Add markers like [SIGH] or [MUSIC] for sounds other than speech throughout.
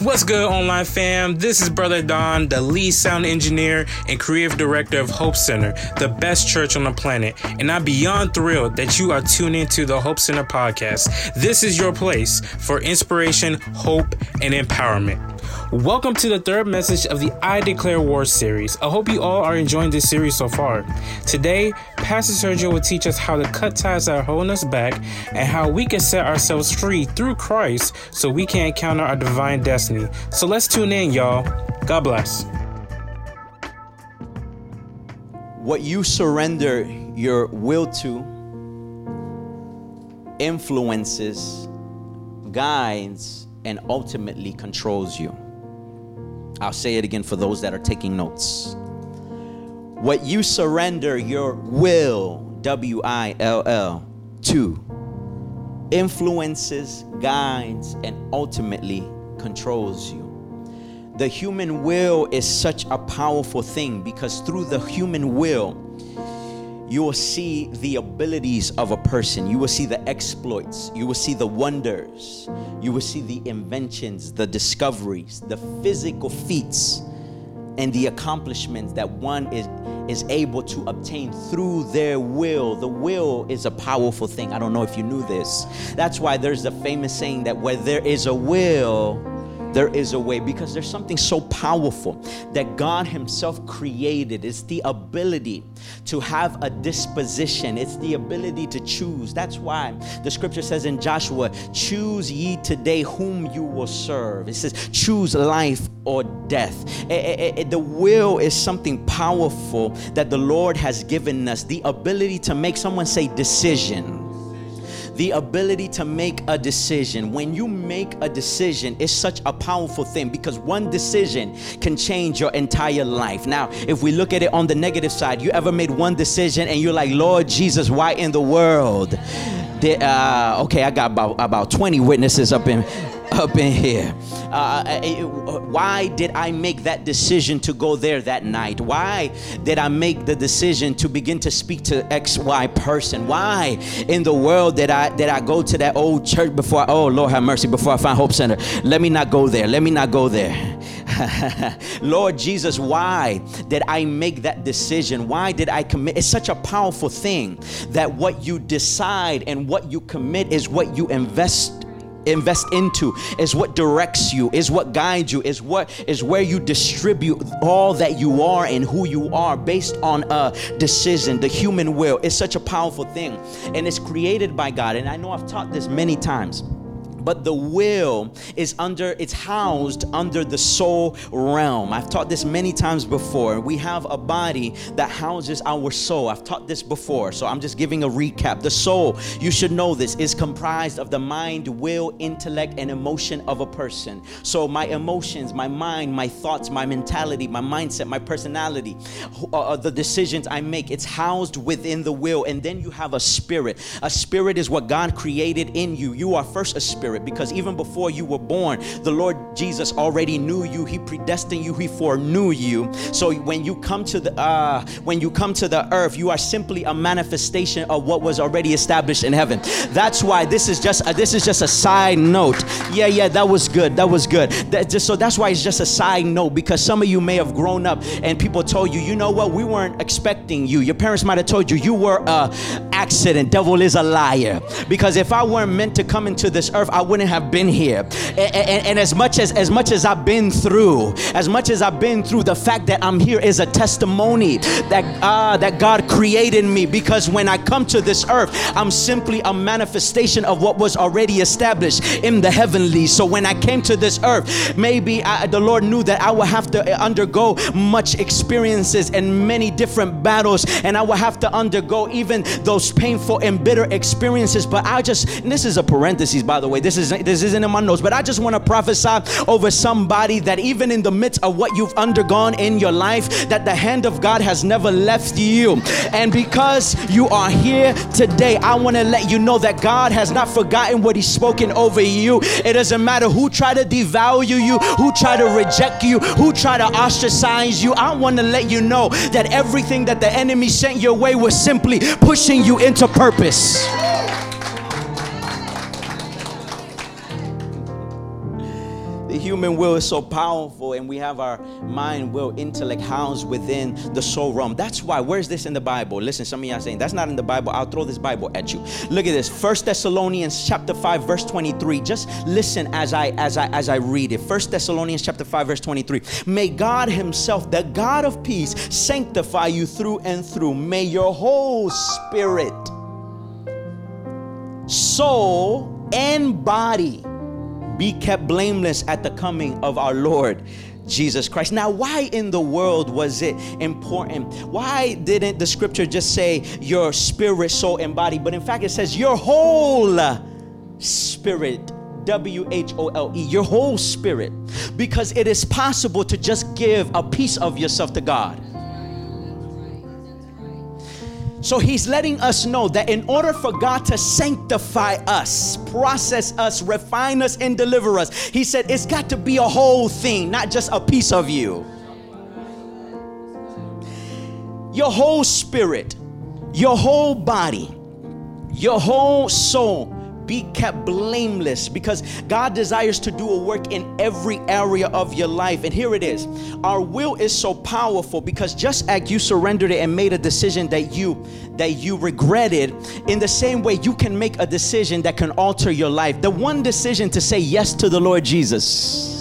What's good, online fam? This is Brother Don, the lead sound engineer and creative director of Hope Center, the best church on the planet. And I'm beyond thrilled that you are tuning into the Hope Center podcast. This is your place for inspiration, hope, and empowerment. Welcome to the third message of the I Declare War series. I hope you all are enjoying this series so far. Today, Pastor Sergio will teach us how to cut ties that are holding us back and how we can set ourselves free through Christ so we can encounter our divine destiny. So let's tune in, y'all. God bless. What you surrender your will to influences, guides, and ultimately controls you. I'll say it again for those that are taking notes. What you surrender your will, W I L L, to influences, guides, and ultimately controls you. The human will is such a powerful thing because through the human will, you will see the abilities of a person. You will see the exploits. You will see the wonders. You will see the inventions, the discoveries, the physical feats, and the accomplishments that one is, is able to obtain through their will. The will is a powerful thing. I don't know if you knew this. That's why there's the famous saying that where there is a will, there is a way because there's something so powerful that God Himself created. It's the ability to have a disposition, it's the ability to choose. That's why the scripture says in Joshua, Choose ye today whom you will serve. It says, Choose life or death. Eh, eh, eh, the will is something powerful that the Lord has given us the ability to make someone say decision the ability to make a decision. When you make a decision, it's such a powerful thing because one decision can change your entire life. Now, if we look at it on the negative side, you ever made one decision and you're like, Lord Jesus, why in the world? Did, uh, okay, I got about, about 20 witnesses up in up in here. Uh, uh, uh, why did I make that decision to go there that night? Why did I make the decision to begin to speak to XY person? Why in the world did I did I go to that old church before? I, oh Lord have mercy! Before I find Hope Center, let me not go there. Let me not go there. [LAUGHS] Lord Jesus, why did I make that decision? Why did I commit? It's such a powerful thing that what you decide and what you commit is what you invest invest into is what directs you is what guides you is what is where you distribute all that you are and who you are based on a decision. The human will is such a powerful thing and it's created by god. And i know i've taught this many times but the will is under it's housed under the soul realm. I've taught this many times before. We have a body that houses our soul. I've taught this before so i'm just giving a recap. The soul you should know this is comprised of the mind will intellect and emotion of a person. So my emotions my mind my thoughts my mentality my mindset my personality uh, uh, the decisions i make it's housed within the will. And then you have a spirit. A spirit is what god created in you. You are first a spirit Spirit because even before you were born, the Lord Jesus already knew you. He predestined you. He foreknew you. So when you come to the uh, when you come to the earth, you are simply a manifestation of what was already established in heaven. That's why this is just a, this is just a side note. Yeah, yeah, that was good. That was good. That, just, so that's why it's just a side note because some of you may have grown up and people told you, you know what, we weren't expecting you. Your parents might have told you you were a accident. Devil is a liar. Because if I weren't meant to come into this earth, wouldn't have been here. And, and, and, as much as as much as I've been through, as much as I've been through, the fact that I'm here is a testimony that uh, that God created me. Because when I come to this earth, I'm simply a manifestation of what was already established in the heavenly. So when I came to this earth, maybe I, the Lord knew that I would have to undergo much experiences and many different battles, and I would have to undergo even those painful and bitter experiences. But I just this is a parenthesis, by the way this is this isn't in my notes, but I just want to prophesy over somebody that even in the midst of what you've undergone in your life, that the hand of God has never left you. And because you are here today, I want to let you know that God has not forgotten what He's spoken over you. It doesn't matter who try to devalue you, who try to reject you, who try to ostracize you. I want to let you know that everything that the enemy sent your way was simply pushing you into purpose. Human will is so powerful, and we have our mind, will, intellect housed within the soul realm. That's why. Where's this in the Bible? Listen, some of y'all saying that's not in the Bible. I'll throw this Bible at you. Look at this. First Thessalonians chapter 5, verse 23. Just listen as I as I as I read it. First Thessalonians chapter 5, verse 23. May God Himself, the God of peace, sanctify you through and through. May your whole spirit, soul, and body be kept blameless at the coming of our Lord Jesus Christ. Now, why in the world was it important? Why didn't the scripture just say your spirit, soul, and body? But in fact, it says your whole spirit. W H O L E, your whole spirit, because it is possible to just give a piece of yourself to God. So he's letting us know that in order for God to sanctify us, process us, refine us, and deliver us, he said it's got to be a whole thing, not just a piece of you. Your whole spirit, your whole body, your whole soul be kept blameless because God desires to do a work in every area of your life. And here it is. Our will is so powerful because just as you surrendered it and made a decision that you that you regretted in the same way you can make a decision that can alter your life. The one decision to say yes to the lord jesus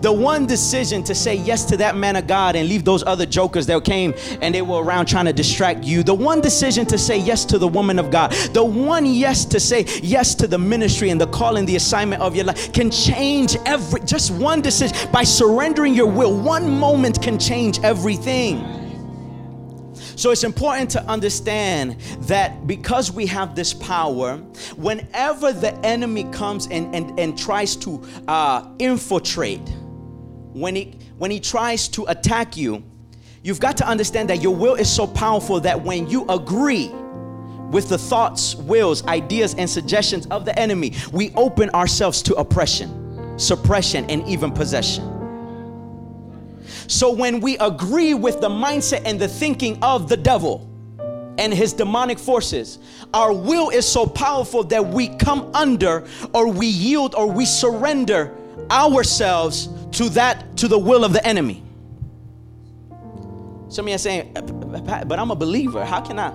the one decision to say yes to that man of God and leave those other jokers that came and they were around trying to distract you. The one decision to say yes to the woman of God. The one yes to say yes to the ministry and the calling, the assignment of your life can change every, just one decision. By surrendering your will, one moment can change everything. So it's important to understand that because we have this power, whenever the enemy comes and, and, and tries to uh, infiltrate, when he when he tries to attack you, you've got to understand that your will is so powerful that when you agree with the thoughts, wills, ideas, and suggestions of the enemy, we open ourselves to oppression, suppression, and even possession. So when we agree with the mindset and the thinking of the devil, and his demonic forces. Our will is so powerful that we come under or we yield or we surrender ourselves to that to the will of the enemy. Some of you are saying uh, but i'm a believer. How can i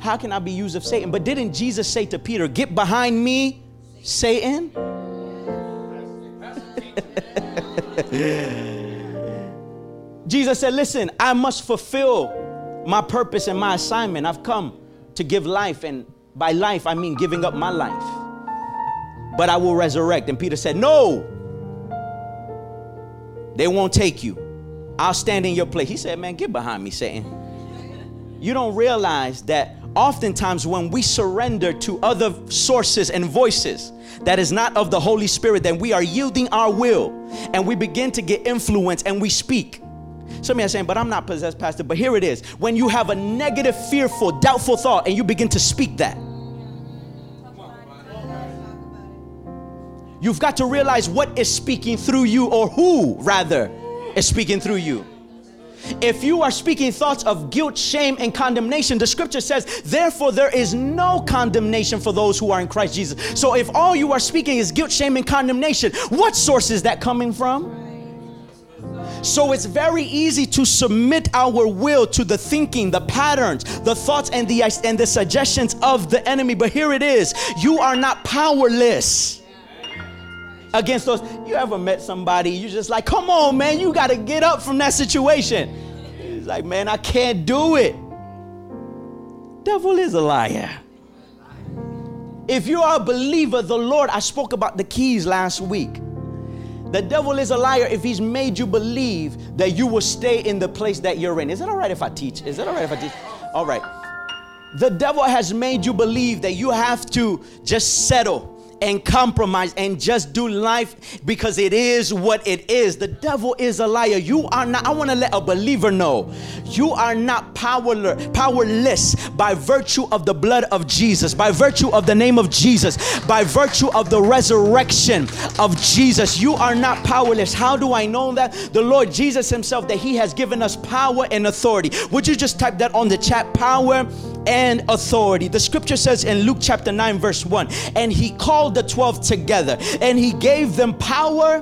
how can i be used of satan? But didn't jesus say to peter get behind me satan? [LAUGHS] Jesus said listen i must fulfill my purpose and my assignment. I've come to give life and by life i mean giving up my life. But i will resurrect. And peter said no they won't take you. I'll stand in your place. He said, Man, get behind me, Satan. You don't realize that oftentimes when we surrender to other sources and voices that is not of the Holy Spirit, then we are yielding our will and we begin to get influence and we speak. Some of you are saying, but I'm not possessed, Pastor. But here it is. When you have a negative, fearful, doubtful thought and you begin to speak that, You've got to realize what is speaking through you, or who rather is speaking through you. If you are speaking thoughts of guilt, shame, and condemnation, the scripture says, therefore, there is no condemnation for those who are in Christ Jesus. So, if all you are speaking is guilt, shame, and condemnation, what source is that coming from? So it's very easy to submit our will to the thinking, the patterns, the thoughts, and the and the suggestions of the enemy. But here it is: you are not powerless against those. You ever met somebody, you just like, come on, man, you got to get up from that situation. He's like, man, I can't do it. Devil is a liar. If you are a believer, the Lord, I spoke about the keys last week. The devil is a liar if he's made you believe that you will stay in the place that you're in. Is it all right if I teach? Is it all right if I teach? All right. The devil has made you believe that you have to just settle and compromise and just do life because it is what it is. The devil is a liar. You are not, I want to let a believer know, you are not powerless, powerless by virtue of the blood of Jesus, by virtue of the name of Jesus, by virtue of the resurrection of Jesus. You are not powerless. How do I know that? The Lord Jesus Himself, that He has given us power and authority. Would you just type that on the chat? Power and authority. The scripture says in Luke chapter 9, verse 1 and He called the 12 together. And he gave them power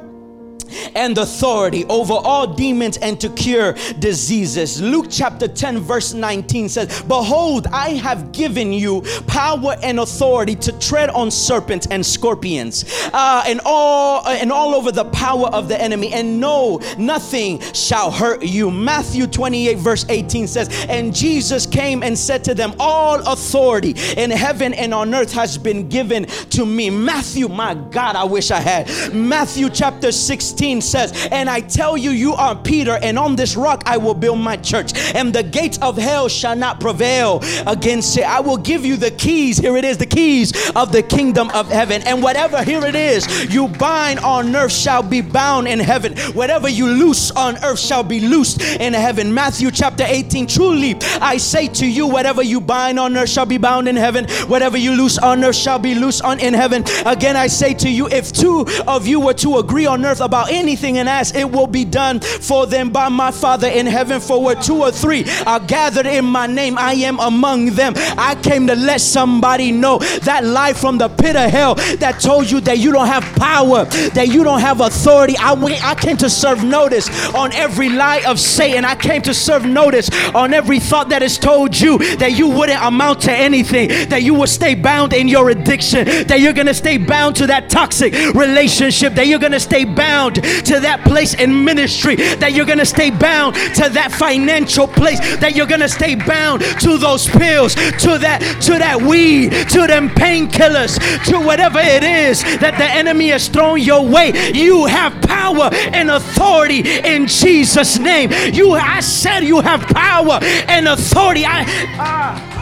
and authority over all demons and to cure diseases. Luke chapter 10, verse 19 says, Behold, I have given you power and authority to tread on serpents and scorpions, uh, and all and all over the power of the enemy, and no, nothing shall hurt you. Matthew 28, verse 18 says, And Jesus came and said to them, All authority in heaven and on earth has been given to me. Matthew, my God, I wish I had. Matthew chapter 16 says, And I tell you, you are Peter, and on this rock I will build my church, and the gates of hell shall not prevail against it. I will give you the keys. Here it is, the keys of the kingdom of heaven. And whatever, here it is, you bind on earth shall be bound in heaven. Whatever you loose on earth shall be loosed in heaven. Matthew chapter 18, truly I say to you, whatever you bind on earth shall be bound in heaven. Whatever you loose on earth shall be loose on in heaven. Again, I say to you, if two of you were to agree on earth about anything and ask, it will be done for them by my Father in heaven. For where two or three are gathered in my name, I am among them. I came to let somebody know that lie from the pit of hell that told you that you don't have power, that you don't have authority. I, went, I came to serve notice on every lie of Satan. I came to serve notice on every thought that has told you that you wouldn't amount to anything, that you will stay bound in your addiction, that you're going to stay bound to that toxic relationship, that you're going to stay bound to that place in ministry, that you're going to stay bound to that financial place, that you're going to stay bound to those pills, to that to that weed, to them painkillers, to whatever it is that the enemy has thrown your way. You have power and authority in Jesus name. You I said you have power and authority. I ah.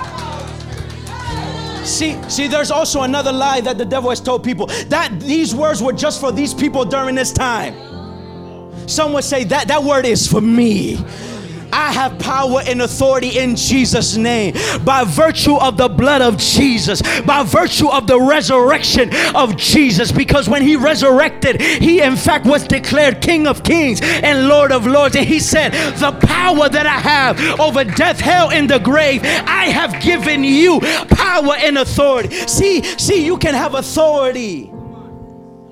See, see, there's also another lie that the devil has told people that these words were just for these people during this time. Some would say that that word is for me. I have power and authority in Jesus' name by virtue of the blood of Jesus, by virtue of the resurrection of Jesus. Because when he resurrected, he in fact was declared King of Kings and Lord of Lords. And he said, The power that I have over death, hell, and the grave, I have given you power and authority. See, see, you can have authority.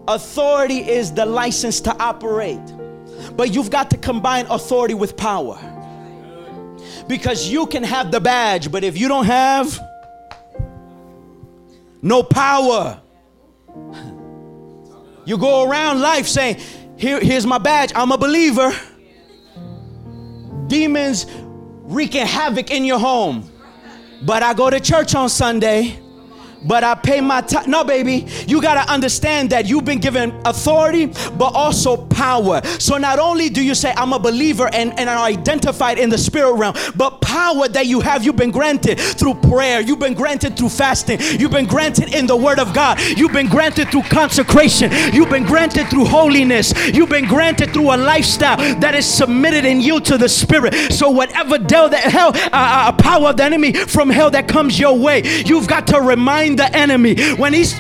Authority is the license to operate, but you've got to combine authority with power. Because you can have the badge, but if you don't have no power, you go around life saying, Here, Here's my badge, I'm a believer. Demons wreaking havoc in your home. But I go to church on Sunday but I pay my time. No, baby, you got to understand that you've been given authority, but also power. So not only do you say, I'm a believer and, and are identified in the spirit realm, but power that you have, you've been granted through prayer, you've been granted through fasting, you've been granted in the word of God, you've been granted through consecration, you've been granted through holiness, you've been granted through a lifestyle that is submitted in you to the spirit. So whatever devil that hell, uh, uh, power of the enemy from hell that comes your way, you've got to remind the enemy. When he's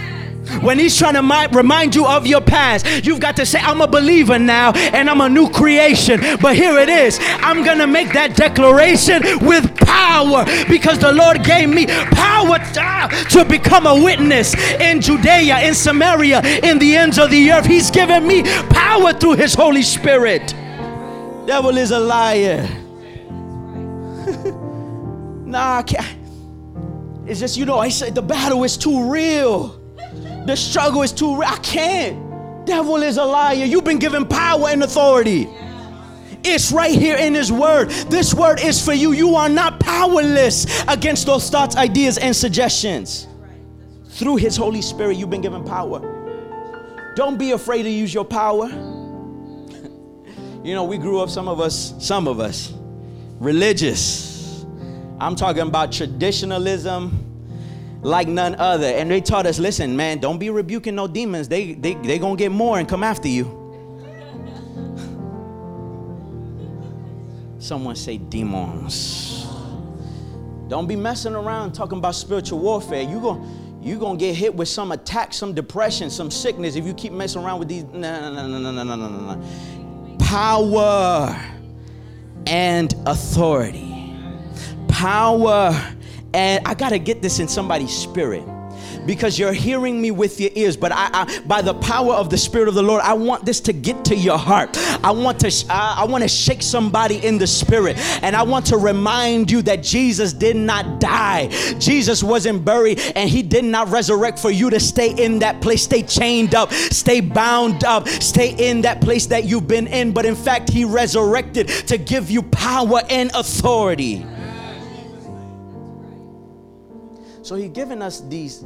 when he's trying to remind you of your past, you've got to say, I'm a believer now and I'm a new creation. But here it is. I'm going to make that declaration with power because the Lord gave me power to become a witness in Judea, in Samaria, in the ends of the earth. He's given me power through his Holy Spirit. Devil is a liar. [LAUGHS] nah, I can't. It's just, you know, I said the battle is too real. The struggle is too real. I can't. Devil is a liar. You've been given power and authority. It's right here in His Word. This Word is for you. You are not powerless against those thoughts, ideas, and suggestions. Through His Holy Spirit, you've been given power. Don't be afraid to use your power. [LAUGHS] you know, we grew up, some of us, some of us, religious I'm talking about traditionalism like none other. And they taught us, listen, man, don't be rebuking no demons. They they they gonna get more and come after you. Someone say demons. Don't be messing around talking about spiritual warfare. You going you gonna get hit with some attack, some depression, some sickness if you keep messing around with these. No, no, no, no, no, no, no, no. Power and authority power. And I got to get this in somebody's spirit. because you're hearing me with your ears. But I, I by the power of the Spirit of the Lord, I want this to get to your heart. I want to, I, I want to shake somebody in the spirit, and I want to remind you that Jesus did not die. Jesus wasn't buried, and He did not resurrect for you to stay in that place, stay chained up, stay bound up, stay in that place that you've been in. But in fact, He resurrected to give you power and authority. So he's given us these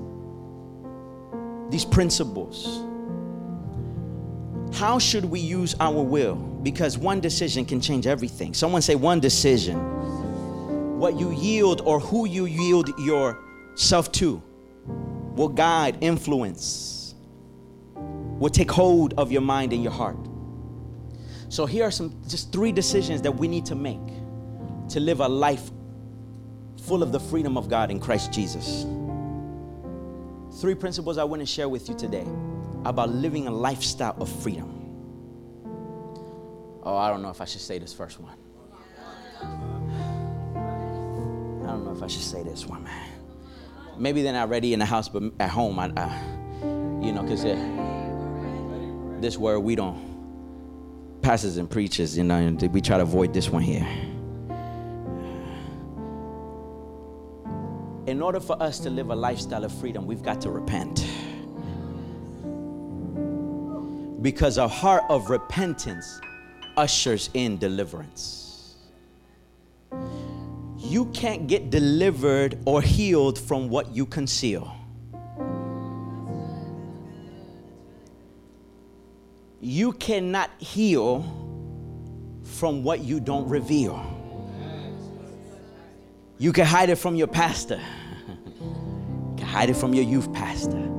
these principles. How should we use our will? Because one decision can change everything. Someone say one decision. What you yield or who you yield yourself to will guide, influence, will take hold of your mind and your heart. So here are some just three decisions that we need to make to live a life full of the freedom of God in Christ Jesus. Three principles I want to share with you today about living a lifestyle of freedom. Oh, I don't know if I should say this first one. I don't know if I should say this one, man. Maybe they're not ready in the house, but at home, I, I you know, because this word we don't, pastors and preachers, you know, we try to avoid this one here. In order for us to live a lifestyle of freedom, we've got to repent. Because a heart of repentance ushers in deliverance. You can't get delivered or healed from what you conceal. You cannot heal from what you don't reveal. You can hide it from your pastor. you can hide it from your youth pastor.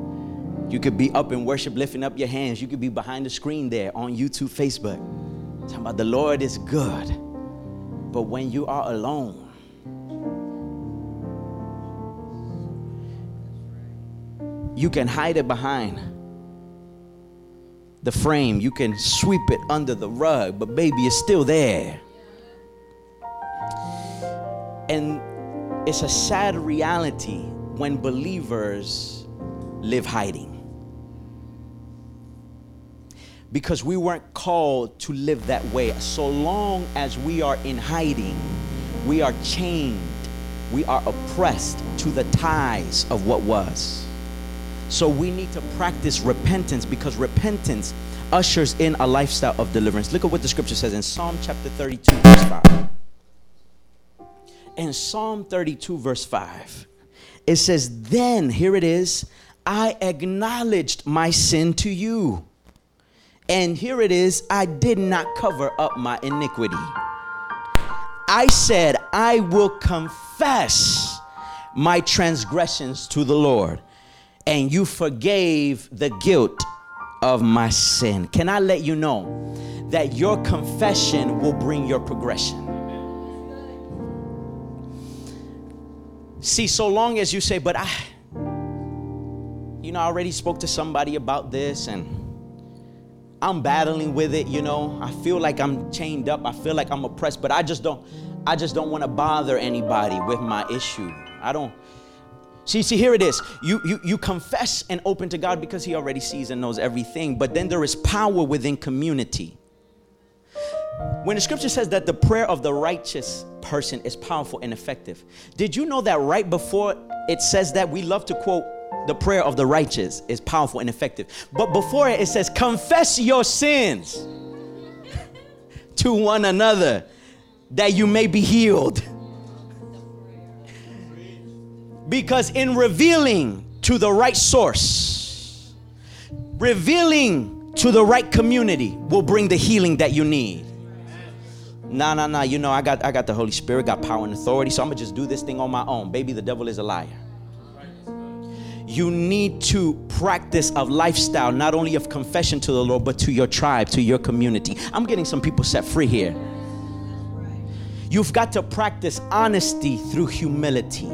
You could be up in worship, lifting up your hands. You could be behind the screen there on YouTube, Facebook. Talking about the Lord is good. But when you are alone, you can hide it behind the frame. You can sweep it under the rug, but baby, it's still there. It's a sad reality when believers live hiding. Because we weren't called to live that way. So long as we are in hiding, we are chained, we are oppressed to the ties of what was. So we need to practice repentance because repentance ushers in a lifestyle of deliverance. Look at what the scripture says in Psalm chapter 32, verse 5 in Psalm 32, verse 5, it says, Then, here it is, I acknowledged my sin to you. And here it is, I did not cover up my iniquity. I said, I will confess my transgressions to the Lord, and you forgave the guilt of my sin. Can I let you know that your confession will bring your progression? See, so long as you say, but I, you know, I already spoke to somebody about this and I'm battling with it, you know. I feel like I'm chained up. I feel like I'm oppressed, but I just don't I just don't want to bother anybody with my issue. I don't See, see, here it is. You, you, you confess and open to God because He already sees and knows everything. But then there is power within community. When the scripture says that the prayer of the righteous person is powerful and effective, did you know that right before it says that we love to quote the prayer of the righteous is powerful and effective. But before it, it says, confess your sins [LAUGHS] to one another that you may be healed. Because in revealing to the right source, revealing to the right community will bring the healing that you need. Nah, nah, nah. You know, I got I got the Holy Spirit, got power and authority, so I'm gonna just do this thing on my own. Baby, the devil is a liar. You need to practice a lifestyle not only of confession to the Lord, but to your tribe, to your community. I'm getting some people set free here. You've got to practice honesty through humility.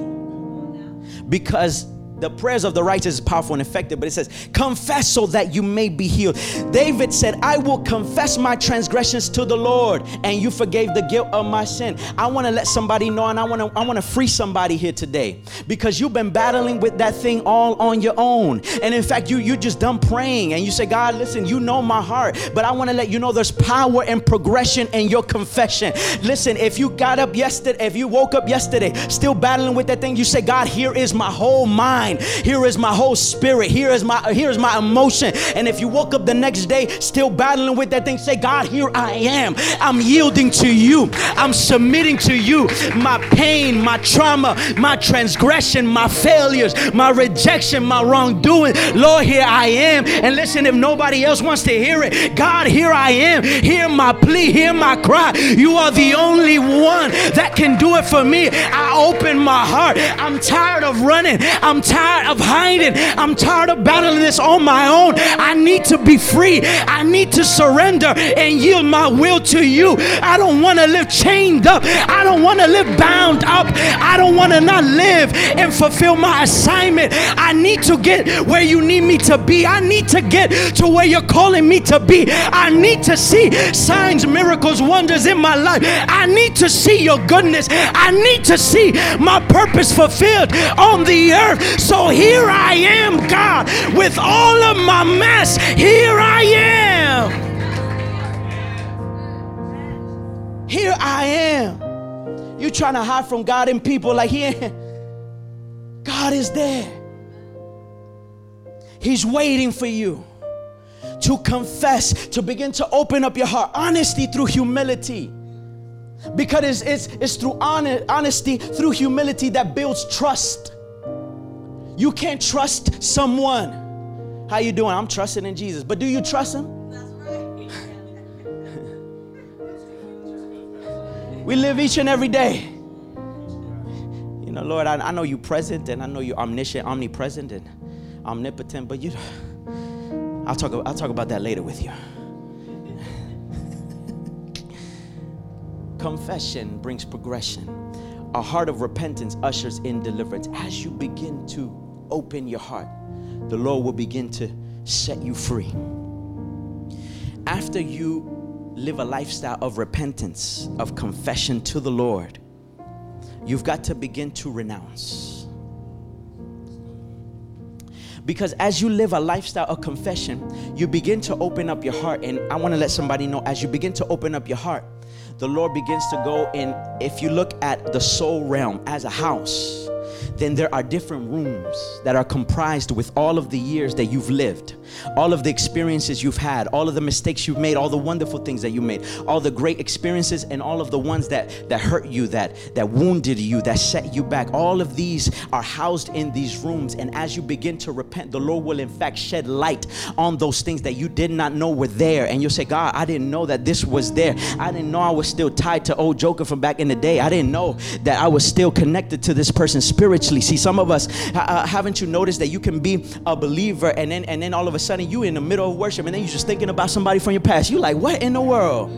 Because the prayers of the righteous is powerful and effective, but it says, confess so that you may be healed. David said, I will confess my transgressions to the Lord, and you forgave the guilt of my sin. I want to let somebody know, and I want to I want to free somebody here today because you've been battling with that thing all on your own. And in fact, you you just done praying and you say, God, listen, you know my heart, but I want to let you know there's power and progression in your confession. Listen, if you got up yesterday, if you woke up yesterday still battling with that thing, you say, God, here is my whole mind, here is my whole spirit, here is my here is my emotion. And if you woke up the next day still battling with that thing, say, God, here I am. I'm yielding to you. I'm submitting to you. My pain, my trauma, my transgression, my failures, my rejection, my wrongdoing. Lord, here I am. And listen, if nobody else wants to hear it, God, here I am. Hear my plea, hear my cry. You are the only one that can do it for me. I open my heart. I'm tired of running. I'm tired of hiding. I'm tired of battling this on my own. I need to be free. I need to surrender and yield my will to you. I don't want to live chained up. I don't want to live bound up. I don't want to not live and fulfill my assignment. I need to get where you need me to be. I need to get to where you're calling me to be. I need to see signs, miracles, wonders in my life. I need to see your goodness. I need to see my purpose fulfilled on the earth. So here I am, God, with all of my mess. Here I am. Here I am. You trying to hide from God and people like here. God is there. He's waiting for you to confess, to begin to open up your heart. Honesty through humility. Because it's, it's, it's through honesty, through humility that builds trust. You can't trust someone. How you doing? I'm trusting in Jesus. But do you trust him? [LAUGHS] We live each and every day. You know, Lord, I, I know you're present and I know you omniscient, omnipresent, and omnipotent, but you I'll talk I'll talk about that later with you. [LAUGHS] Confession brings progression. A heart of repentance ushers in deliverance. As you begin to open your heart, the Lord will begin to set you free. After you live a lifestyle of repentance, of confession to the Lord, you've got to begin to renounce. Because as you live a lifestyle of confession, you begin to open up your heart. And I want to let somebody know as you begin to open up your heart, the Lord begins to go in. If you look at the soul realm as a house, then there are different rooms that are comprised with all of the years that you've lived, all of the experiences you've had, all of the mistakes you've made, all the wonderful things that you made, all the great experiences and all of the ones that that hurt you, that that wounded you, that set you back. All of these are housed in these rooms and as you begin to repent, the Lord will in fact shed light on those things that you did not know were there and you'll say, "God, I didn't know that this was there. I didn't know I was still tied to old Joker from back in the day. I didn't know that I was still connected to this person spiritually. See, some of us uh, haven't you noticed that you can be a believer and then and then all of a sudden you in the middle of worship and then you're just thinking about somebody from your past. You like, what in the world?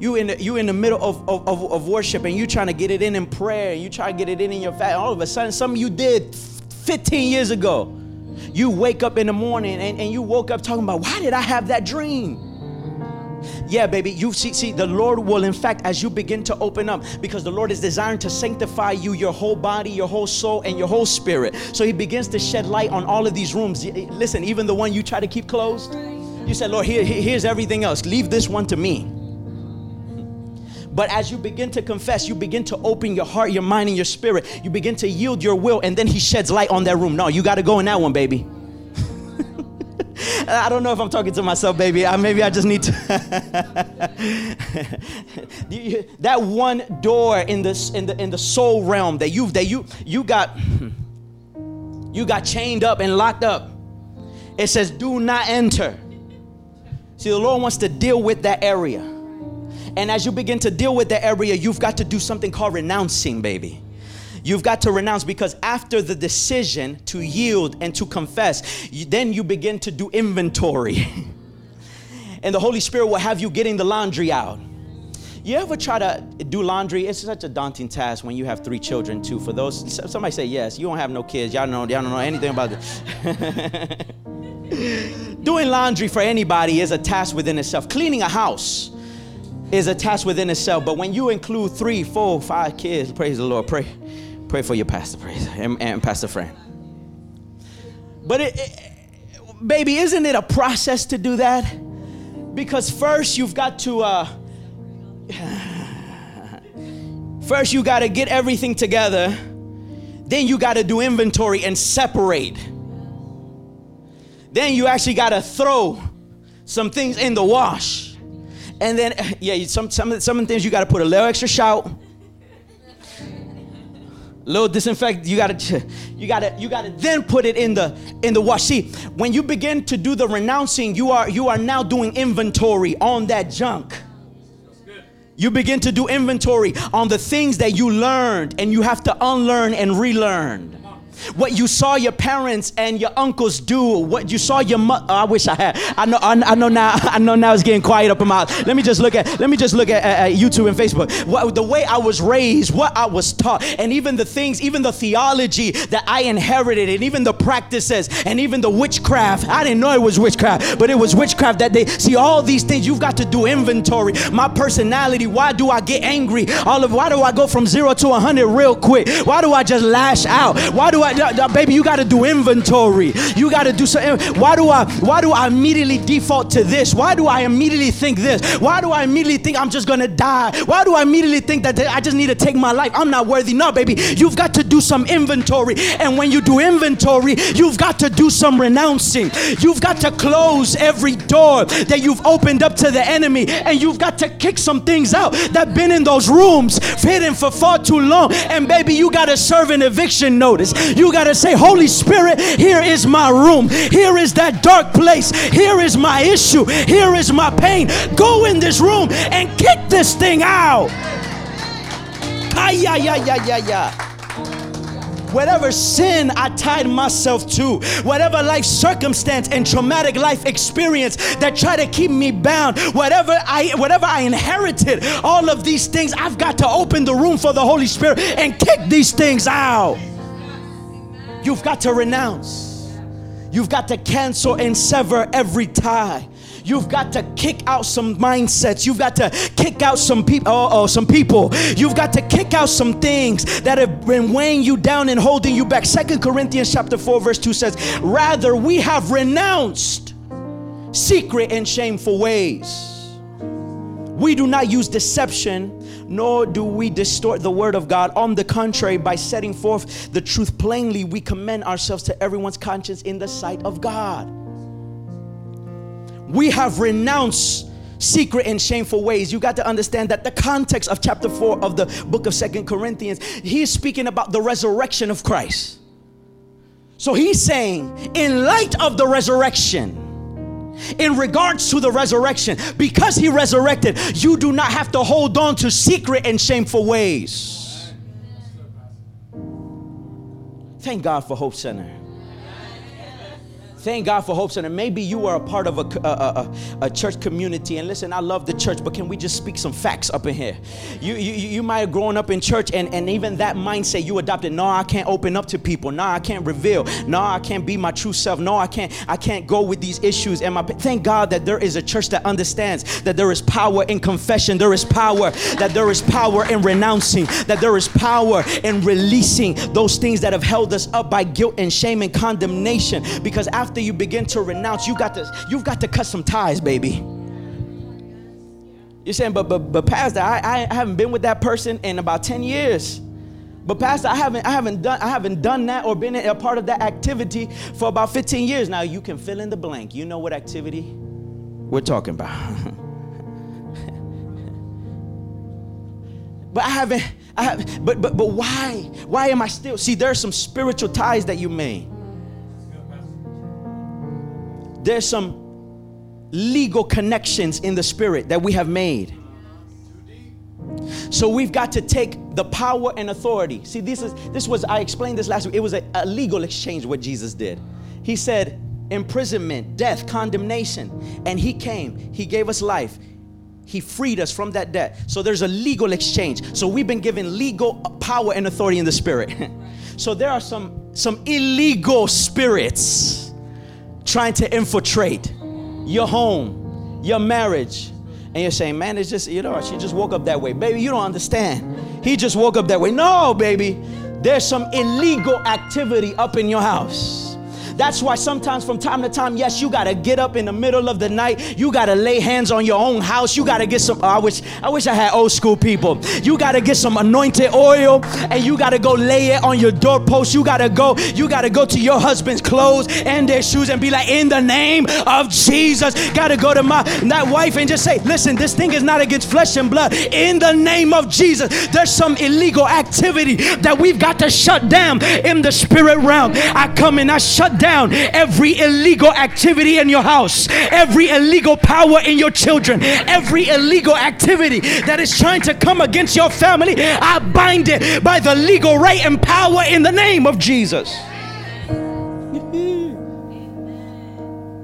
You in the, you in the middle of, of, of, of worship and you trying to get it in in prayer and you try to get it in in your fast. All of a sudden, something you did 15 years ago. You wake up in the morning and, and you woke up talking about why did I have that dream? Yeah, baby. You see, see, the Lord will, in fact, as you begin to open up, because the Lord is desiring to sanctify you, your whole body, your whole soul, and your whole spirit. So He begins to shed light on all of these rooms. Listen, even the one you try to keep closed, you said, Lord, here, here's everything else. Leave this one to me. But as you begin to confess, you begin to open your heart, your mind, and your spirit. You begin to yield your will, and then He sheds light on that room. No, you got to go in that one, baby. I don't know if I'm talking to myself, baby. I, maybe I just need to. [LAUGHS] that one door in the in the in the soul realm that you that you you got you got chained up and locked up. It says, "Do not enter." See, the Lord wants to deal with that area. And as you begin to deal with that area, you've got to do something called renouncing, baby. You've got to renounce because after the decision to yield and to confess, you, then you begin to do inventory. [LAUGHS] and the Holy Spirit will have you getting the laundry out. you ever try to do laundry? It's such a daunting task when you have three children too. For those, somebody say yes. You don't have no kids. Y'all know. Y'all don't know anything about it. [LAUGHS] Doing laundry for anybody is a task within itself. Cleaning a house is a task within itself. But when you include three, four, five kids, praise the Lord. Pray, pray for your pastor, praise, and, and pastor friend. But it, it, baby, isn't it a process to do that? Because first you've got to. Uh, [SIGHS] first you got to get everything together. Then you got to do inventory and separate. Then you actually got to throw some things in the wash. And then, [SIGHS] yeah, some, some, some things you got to put a little extra shout. Little disinfect you gotta [LAUGHS] you gotta you gotta then put it in the in the wash. See when you begin to do the renouncing you are you are now doing inventory on that junk. You begin to do inventory on the things that you learned and you have to unlearn and relearn what you saw your parents and your uncles do, what you saw your mother. Oh, I wish I had. I know. I, I, know now. [LAUGHS] I know now. It's getting quiet up in my. Let me just look at. Let me just look at, at, at YouTube and Facebook. What, the way I was raised, what I was taught, and even the things, even the theology that I inherited, and even the practices, and even the witchcraft. I didn't know it was witchcraft, but it was witchcraft that they see. All these things you've got to do inventory. My personality. Why do I get angry? All of. Why do I go from zero to a hundred real quick? Why do I just lash out? Why do I? Uh, uh, baby, you got to do inventory. You got to do something. Why do I? Why do I immediately default to this? Why do I immediately think this? Why do I immediately think I'm just gonna die? Why do I immediately think that I just need to take my life? I'm not worthy. No, baby, you've got to do some inventory. And when you do inventory, you've got to do some renouncing. You've got to close every door that you've opened up to the enemy, and you've got to kick some things out that been in those rooms hidden for far too long. And baby, you got to serve an eviction notice. You got to say, Holy Spirit, here is my room. Here is that dark place. Here is my issue. Here is my pain. Go in this room and kick this thing out. Ay, ay, ay, ay, whatever sin I tied myself to, whatever life circumstance and traumatic life experience that try to keep me bound, whatever I whatever I inherited, all of these things, I've got to open the room for the Holy Spirit and kick these things out. You've got to renounce. You've got to cancel and sever every tie. You've got to kick out some mindsets. You've got to kick out some people. Oh, uh, uh, some people. You've got to kick out some things that have been weighing you down and holding you back. Second Corinthians chapter 4, verse 2 says, Rather, we have renounced secret and shameful ways. We do not use deception nor do we distort the word of God. On the contrary, by setting forth the truth plainly, we commend ourselves to everyone's conscience in the sight of God. We have renounced secret and shameful ways. You got to understand that the context of chapter 4 of the book of Second Corinthians, he is speaking about the resurrection of Christ. So he's saying, in light of the resurrection, in regards to the resurrection. Because he resurrected, you do not have to hold on to secret and shameful ways. Thank God for Hope Center. Thank God for Hope Center. Maybe you are a part of a, a, a, a, church community. And listen, I love the church, but can we just speak some facts up in here? You, you, you might have grown up in church, and, and even that mindset you adopted. No, I can't open up to people. No, I can't reveal. No, I can't be my true self. No, I can't. I can't go with these issues. And my thank God that there is a church that understands that there is power in confession. There is power. That there is power in renouncing. That there is power in releasing those things that have held us up by guilt and shame and condemnation. Because after after you begin to renounce, you got to you've got to cut some ties, baby. You're saying, but but but Pastor, I, I haven't been with that person in about 10 years. But Pastor, I haven't I haven't done I haven't done that or been a part of that activity for about 15 years. Now you can fill in the blank. You know what activity we're talking about. [LAUGHS] but I haven't I have, but but but why? Why am I still see there's some spiritual ties that you made there's some legal connections in the spirit that we have made. So we've got to take the power and authority. See, this is this was I explained this last week. It was a, a legal exchange what Jesus did. He said imprisonment, death, condemnation, and he came. He gave us life. He freed us from that debt. So there's a legal exchange. So we've been given legal power and authority in the spirit. [LAUGHS] so there are some some illegal spirits trying to infiltrate your home, your marriage. And you're saying, man, it's just, you know, she just woke up that way. Baby, you don't understand. He just woke up that way. No, baby. There's some illegal activity up in your house. That's why sometimes from time to time, yes, you gotta get up in the middle of the night. You gotta lay hands on your own house. You gotta get some. I wish I wish I had old school people. You gotta get some anointed oil and you gotta go lay it on your doorpost. You gotta go. You gotta go to your husband's clothes and their shoes and be like, in the name of Jesus. Gotta go to my that wife and just say, listen, this thing is not against flesh and blood. In the name of Jesus, there's some illegal activity that we've got to shut down in the spirit realm. I come and I shut down down every illegal activity in your house, every illegal power in your children, every illegal activity that is trying to come against your family. I bind it by the legal right and power in the name of Jesus. [LAUGHS]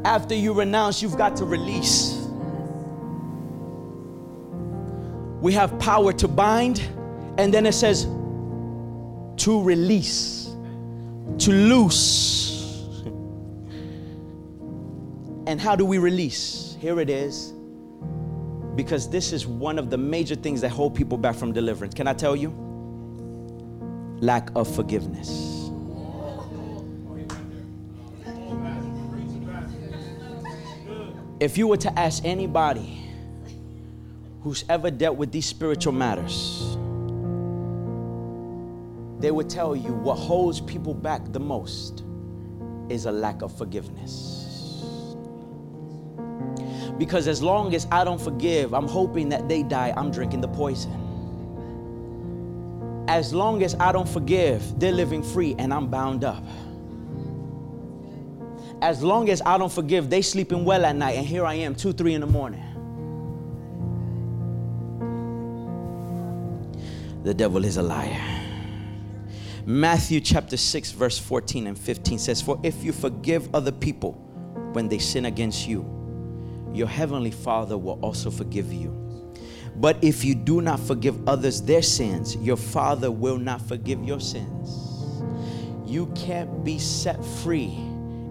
After you renounce, you've got to release. We have power to bind, and then it says to release, to loose and how do we release? Here it is. Because this is one of the major things that hold people back from deliverance. Can I tell you? Lack of forgiveness. If you were to ask anybody who's ever dealt with these spiritual matters, they would tell you what holds people back the most is a lack of forgiveness. Because as long as I don't forgive, I'm hoping that they die, I'm drinking the poison. As long as I don't forgive, they're living free and I'm bound up. As long as I don't forgive, they sleeping well at night and here I am, 2, 3 in the morning. The devil is a liar. Matthew chapter 6, verse 14 and 15 says, For if you forgive other people when they sin against you, your heavenly Father will also forgive you. But if you do not forgive others their sins, your Father will not forgive your sins. You can't be set free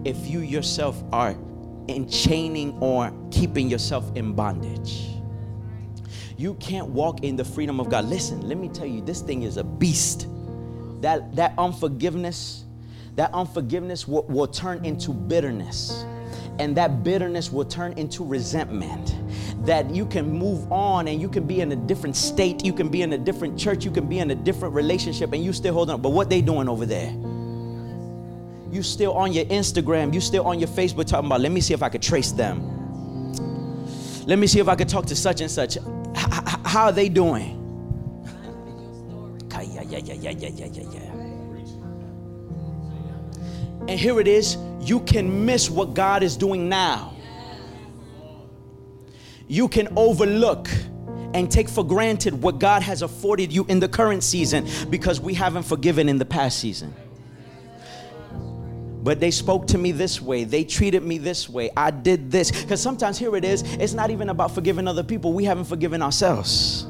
if you yourself are enchaining or keeping yourself in bondage. You can't walk in the freedom of God. Listen, let me tell you, this thing is a beast. That that unforgiveness, that unforgiveness will, will turn into bitterness and that bitterness will turn into resentment. That you can move on and you can be in a different state you can be in a different church you can be in a different relationship and you still holding on but what they doing over there? You still on your instagram you still on your facebook talking about let me see if i could trace them. Let me see if i could talk to such and such. H- how are they doing? Yeah yeah yeah yeah yeah yeah yeah and here it is you can miss what God is doing now. You can overlook and take for granted what God has afforded you in the current season because we haven't forgiven in the past season. But they spoke to me this way, they treated me this way, I did this. Because sometimes, here it is, it's not even about forgiving other people, we haven't forgiven ourselves.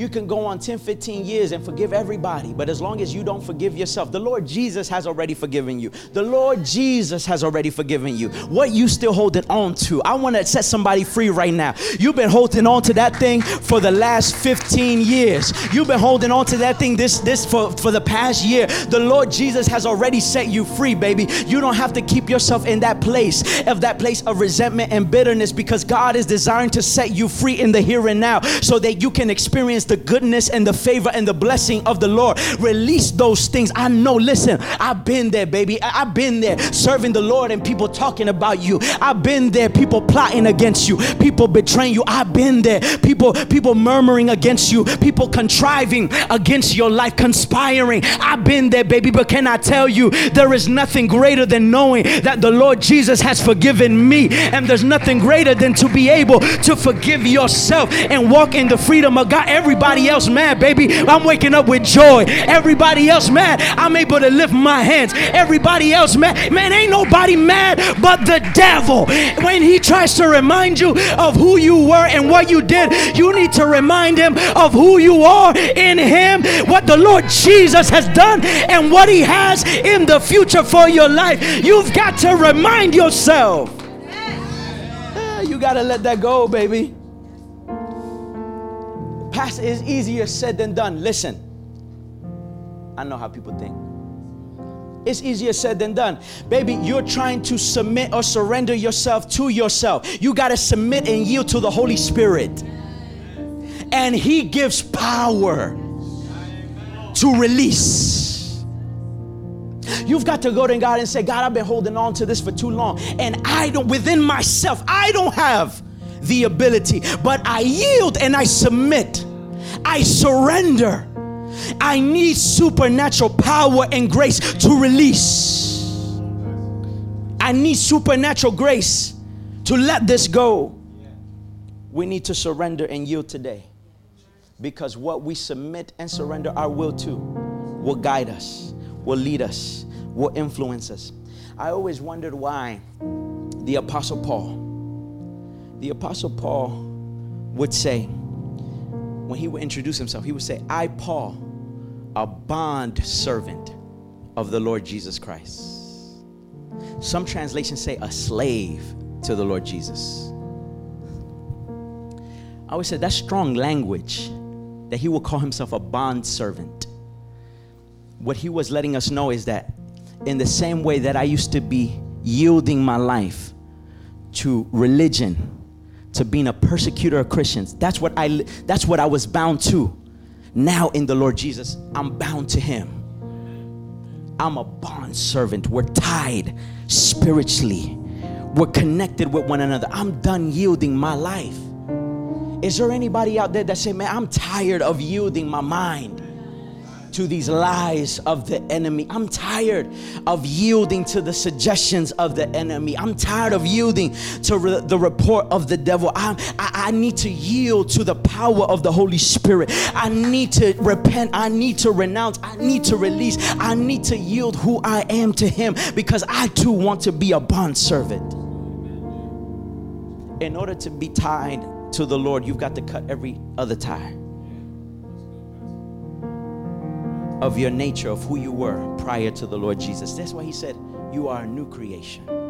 You can go on 10, 15 years and forgive everybody, but as long as you don't forgive yourself, the Lord Jesus has already forgiven you. The Lord Jesus has already forgiven you. What you still holding on to? I want to set somebody free right now. You've been holding on to that thing for the last 15 years. You've been holding on to that thing this this for, for the past year. The Lord Jesus has already set you free, baby. You don't have to keep yourself in that place of that place of resentment and bitterness because God is designed to set you free in the here and now so that you can experience the goodness and the favor and the blessing of the Lord. Release those things. I know, listen, I've been there, baby. I've been there serving the Lord and people talking about you. I've been there, people plotting against you, people betraying you. I've been there, people, people murmuring against you, people contriving against your life, conspiring. I've been there, baby. But can I tell you, there is nothing greater than knowing that the Lord Jesus has forgiven me, and there's nothing greater than to be able to forgive yourself and walk in the freedom of God. Every Everybody else mad, baby. I'm waking up with joy. Everybody else mad. I'm able to lift my hands. Everybody else mad. Man, ain't nobody mad but the devil. When he tries to remind you of who you were and what you did, you need to remind him of who you are in him, what the Lord Jesus has done, and what he has in the future for your life. You've got to remind yourself. Ah, you got to let that go, baby. Pastor is easier said than done. Listen, I know how people think. It's easier said than done. Baby, you're trying to submit or surrender yourself to yourself. You got to submit and yield to the Holy Spirit. And He gives power to release. You've got to go to God and say, God, I've been holding on to this for too long. And I don't, within myself, I don't have the ability, but I yield and I submit. I surrender. I need supernatural power and grace to release. I need supernatural grace to let this go. We need to surrender and yield today because what we submit and surrender our will to will guide us, will lead us, will influence us. I always wondered why the Apostle Paul, the Apostle Paul would say, when he would introduce himself, he would say, I, Paul, a bond servant of the Lord Jesus Christ. Some translations say a slave to the Lord Jesus. I always said that's strong language that he would call himself a bond servant. What he was letting us know is that in the same way that I used to be yielding my life to religion, to being a persecutor of Christians, that's what I that's what I was bound to. Now in the Lord Jesus, I'm bound to him. I'm a bond servant. We're tied spiritually. We're connected with one another. I'm done yielding my life. Is there anybody out there that say, man, I'm tired of yielding my mind to these lies of the enemy? I'm tired of yielding to the suggestions of the enemy. I'm tired of yielding to re- the report of the devil. I, I, I need to yield to the power of the Holy Spirit. I need to repent. I need to renounce. I need to release. I need to yield who I am to Him because I too want to be a bond servant. In order to be tied to the Lord, you've got to cut every other tie of your nature, of who you were prior to the Lord Jesus. That's why He said, You are a new creation.